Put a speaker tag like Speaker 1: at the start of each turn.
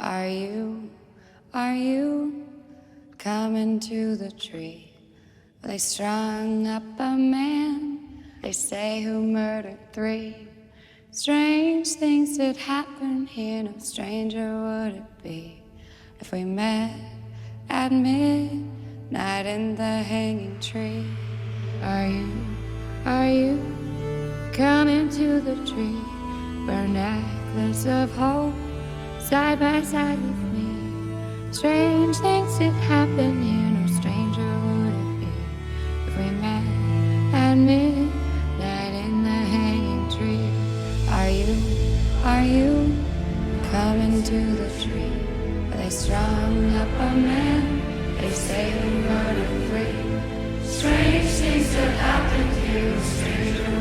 Speaker 1: Are you, are you coming to the tree? They strung up a man, they say, who murdered three. Strange things did happen here, no stranger would it be if we met at midnight in the hanging tree. Are you, are you coming to the tree? Burn necklace of hope side by side with me. Strange things did happen here, no stranger would it be if we met at midnight in the hanging tree. Are you, are you coming to the tree? They strung up a man, they say he murdered three. Strange things that happened here, no stranger